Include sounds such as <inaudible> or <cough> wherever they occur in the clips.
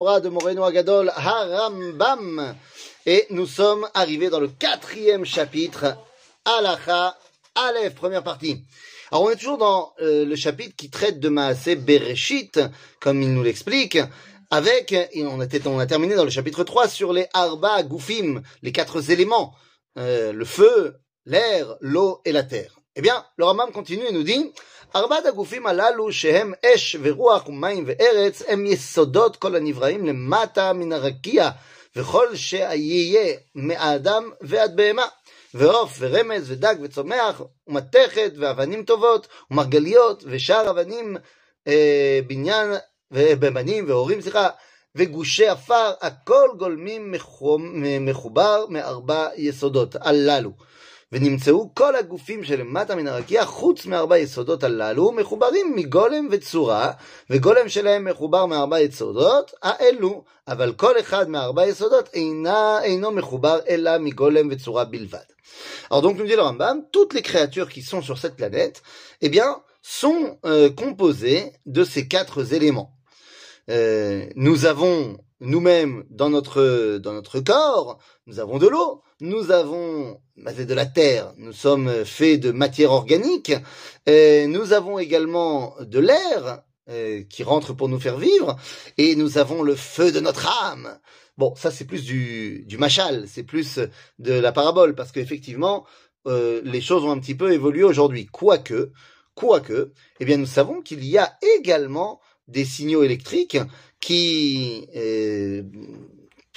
de Moreno Agadol, Harambam. Et nous sommes arrivés dans le quatrième chapitre, Alacha Aleph, première partie. Alors on est toujours dans euh, le chapitre qui traite de Maasé Bereshit, comme il nous l'explique, avec, on, était, on a terminé dans le chapitre 3 sur les Arba Goufim, les quatre éléments, euh, le feu, l'air, l'eau et la terre. Eh bien, le Ramam continue et nous dit, ארבעת הגופים הללו שהם אש ורוח ומים וארץ הם יסודות כל הנבראים למטה מן הרקיע וכל שיהיה מהאדם ועד בהמה ועוף ורמז ודג וצומח ומתכת ואבנים טובות ומרגליות ושאר אבנים אה, בניין ובנים והורים סליחה וגושי עפר הכל גולמים מחובר מארבע יסודות הללו ונמצאו כל הגופים שלמטה מן הרקיע, חוץ מארבע יסודות הללו, מחוברים מגולם וצורה, וגולם שלהם מחובר מארבע יסודות האלו, אבל כל אחד מארבע יסודות אינה, אינו מחובר אלא מגולם וצורה בלבד. Alors donc nous dit le Rambam, toutes les créatures qui sont sur cette planète, eh bien, sont euh, composées de ces quatre éléments. Euh, nous avons nous-mêmes dans notre dans notre corps, nous avons de l'eau, nous avons bah, de la terre, nous sommes faits de matière organique, et nous avons également de l'air euh, qui rentre pour nous faire vivre, et nous avons le feu de notre âme. Bon, ça c'est plus du, du machal, c'est plus de la parabole, parce qu'effectivement, euh, les choses ont un petit peu évolué aujourd'hui. Quoique, quoique, eh bien nous savons qu'il y a également des signaux électriques qui euh,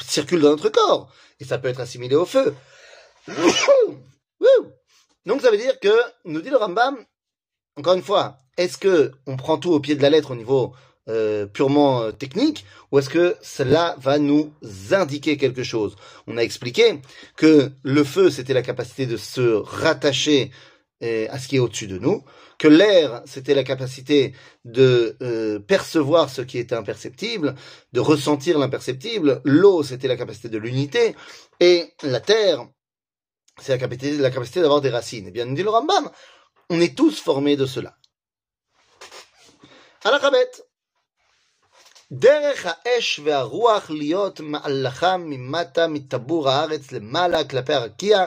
circulent dans notre corps, et ça peut être assimilé au feu. <coughs> Donc ça veut dire que, nous dit le Rambam, encore une fois, est-ce que on prend tout au pied de la lettre au niveau euh, purement euh, technique, ou est-ce que cela va nous indiquer quelque chose? On a expliqué que le feu, c'était la capacité de se rattacher à ce qui est au-dessus de nous, que l'air, c'était la capacité de percevoir ce qui était imperceptible, de ressentir l'imperceptible, l'eau, c'était la capacité de l'unité, et la terre, c'est la capacité, la capacité d'avoir des racines. Eh bien, nous dit le Rambam, on est tous formés de cela. Alakhabet. דרך האש והרוח להיות מעלכה ממטה מטבור הארץ למעלה כלפי הרקיע,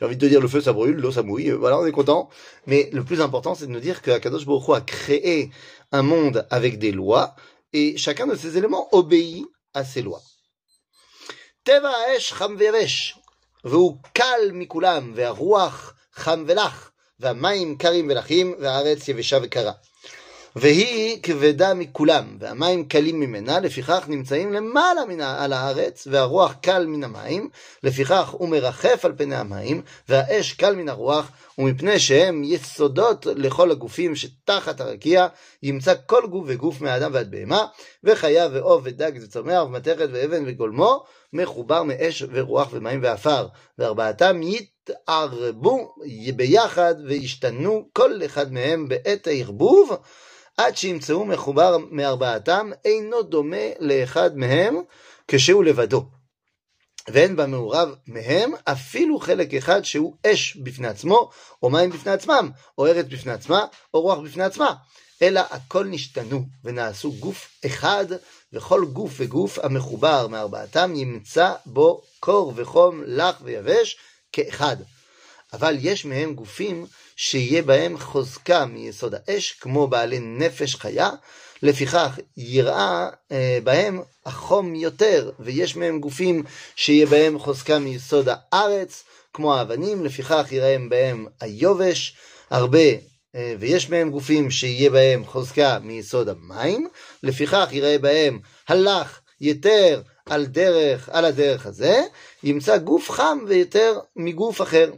J'ai envie de dire, le feu ça brûle, l'eau ça mouille, euh, voilà, on est content. Mais le plus important, c'est de nous dire que Akadosh a créé un monde avec des lois, et chacun de ces éléments obéit à ces lois. Teva kal mikulam, ve'lach, karim ve'lachim. והיא כבדה מכולם, והמים קלים ממנה, לפיכך נמצאים למעלה מן על הארץ, והרוח קל מן המים, לפיכך הוא מרחף על פני המים, והאש קל מן הרוח, ומפני שהם יסודות לכל הגופים שתחת הרקיע, ימצא כל גוף וגוף מאדם ועד בהמה, וחיה ועוף ודג וצומח ומתכת ואבן וגולמו, מחובר מאש ורוח ומים ועפר, וארבעתם יתערבו ביחד וישתנו כל אחד מהם בעת הערבוב, עד שימצאו מחובר מארבעתם, אינו דומה לאחד מהם כשהוא לבדו. ואין במעורב מהם אפילו חלק אחד שהוא אש בפני עצמו, או מים בפני עצמם, או ארץ בפני עצמה, או רוח בפני עצמה, אלא הכל נשתנו ונעשו גוף אחד, וכל גוף וגוף המחובר מארבעתם ימצא בו קור וחום, לח ויבש כאחד. אבל יש מהם גופים שיהיה בהם חוזקה מיסוד האש, כמו בעלי נפש חיה, לפיכך יראה אה, בהם החום יותר, ויש מהם גופים שיהיה בהם חוזקה מיסוד הארץ, כמו האבנים, לפיכך יראה בהם היובש, הרבה, אה, ויש מהם גופים שיהיה בהם חוזקה מיסוד המים, לפיכך יראה בהם הלך יותר על דרך, על הדרך הזה, ימצא גוף חם ויותר מגוף אחר.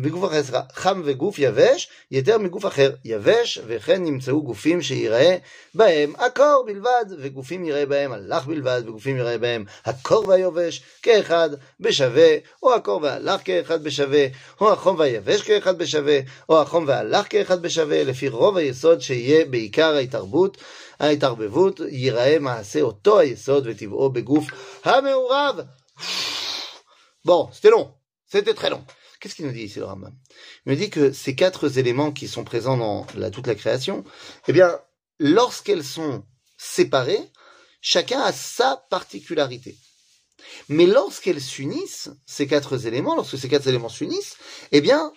בגוף אחר, סליחה, חם וגוף יבש, יותר מגוף אחר יבש, וכן נמצאו גופים שיראה בהם הקור בלבד, וגופים יראה בהם הלך בלבד, וגופים יראה בהם הקור והיובש כאחד בשווה, או הקור והלך כאחד בשווה, או החום והיבש כאחד בשווה, או החום והלך כאחד בשווה, לפי רוב היסוד שיהיה בעיקר ההתערבות, ההתערבבות, ייראה מעשה אותו היסוד וטבעו בגוף Bon, c'était long. C'était très long. Qu'est-ce qu'il nous dit ici le Rambam? Il nous dit que ces quatre éléments qui sont présents dans toute la création, eh bien, lorsqu'elles sont séparées, chacun a sa particularité. Mais lorsqu'elles s'unissent, ces quatre éléments, lorsque ces quatre éléments s'unissent, eh bien,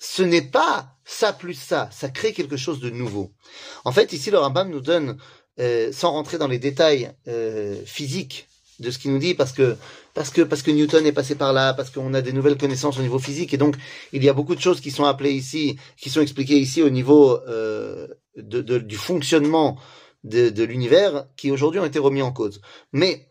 ce n'est pas ça plus ça, ça crée quelque chose de nouveau. En fait, ici, le Rambam nous donne, euh, sans rentrer dans les détails euh, physiques de ce qu'il nous dit, parce que parce que parce que Newton est passé par là, parce qu'on a des nouvelles connaissances au niveau physique, et donc il y a beaucoup de choses qui sont appelées ici, qui sont expliquées ici au niveau euh, de, du fonctionnement de, de l'univers, qui aujourd'hui ont été remis en cause. Mais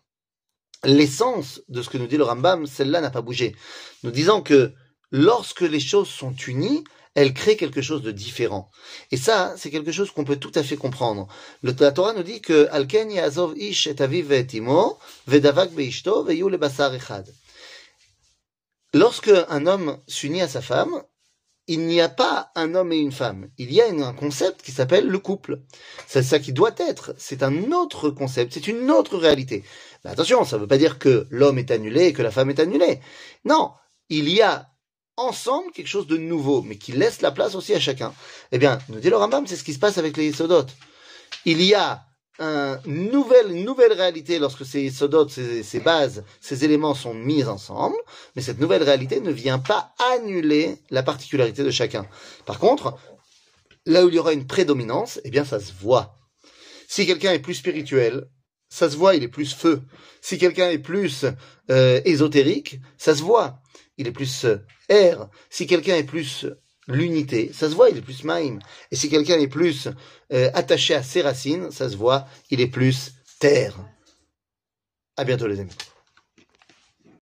l'essence de ce que nous dit le Rambam, celle-là n'a pas bougé. Nous disons que lorsque les choses sont unies, elles créent quelque chose de différent. Et ça, c'est quelque chose qu'on peut tout à fait comprendre. Le, la Torah nous dit que Alken yazov ish et aviv et imo, vedavak beishto, veyu le basar echad. Lorsque un homme s'unit à sa femme, il n'y a pas un homme et une femme. Il y a un concept qui s'appelle le couple. C'est ça qui doit être. C'est un autre concept. C'est une autre réalité. Mais attention, ça ne veut pas dire que l'homme est annulé et que la femme est annulée. Non. Il y a ensemble quelque chose de nouveau, mais qui laisse la place aussi à chacun. Eh bien, nous dit le Rambam, c'est ce qui se passe avec les Sodotes. Il y a une nouvelle, réalité lorsque ces Sodotes, ces, ces bases, ces éléments sont mis ensemble, mais cette nouvelle réalité ne vient pas annuler la particularité de chacun. Par contre, là où il y aura une prédominance, eh bien, ça se voit. Si quelqu'un est plus spirituel, ça se voit, il est plus feu. Si quelqu'un est plus euh, ésotérique, ça se voit il est plus euh, air. Si quelqu'un est plus euh, l'unité, ça se voit, il est plus maïm. Et si quelqu'un est plus euh, attaché à ses racines, ça se voit, il est plus terre. À bientôt les amis.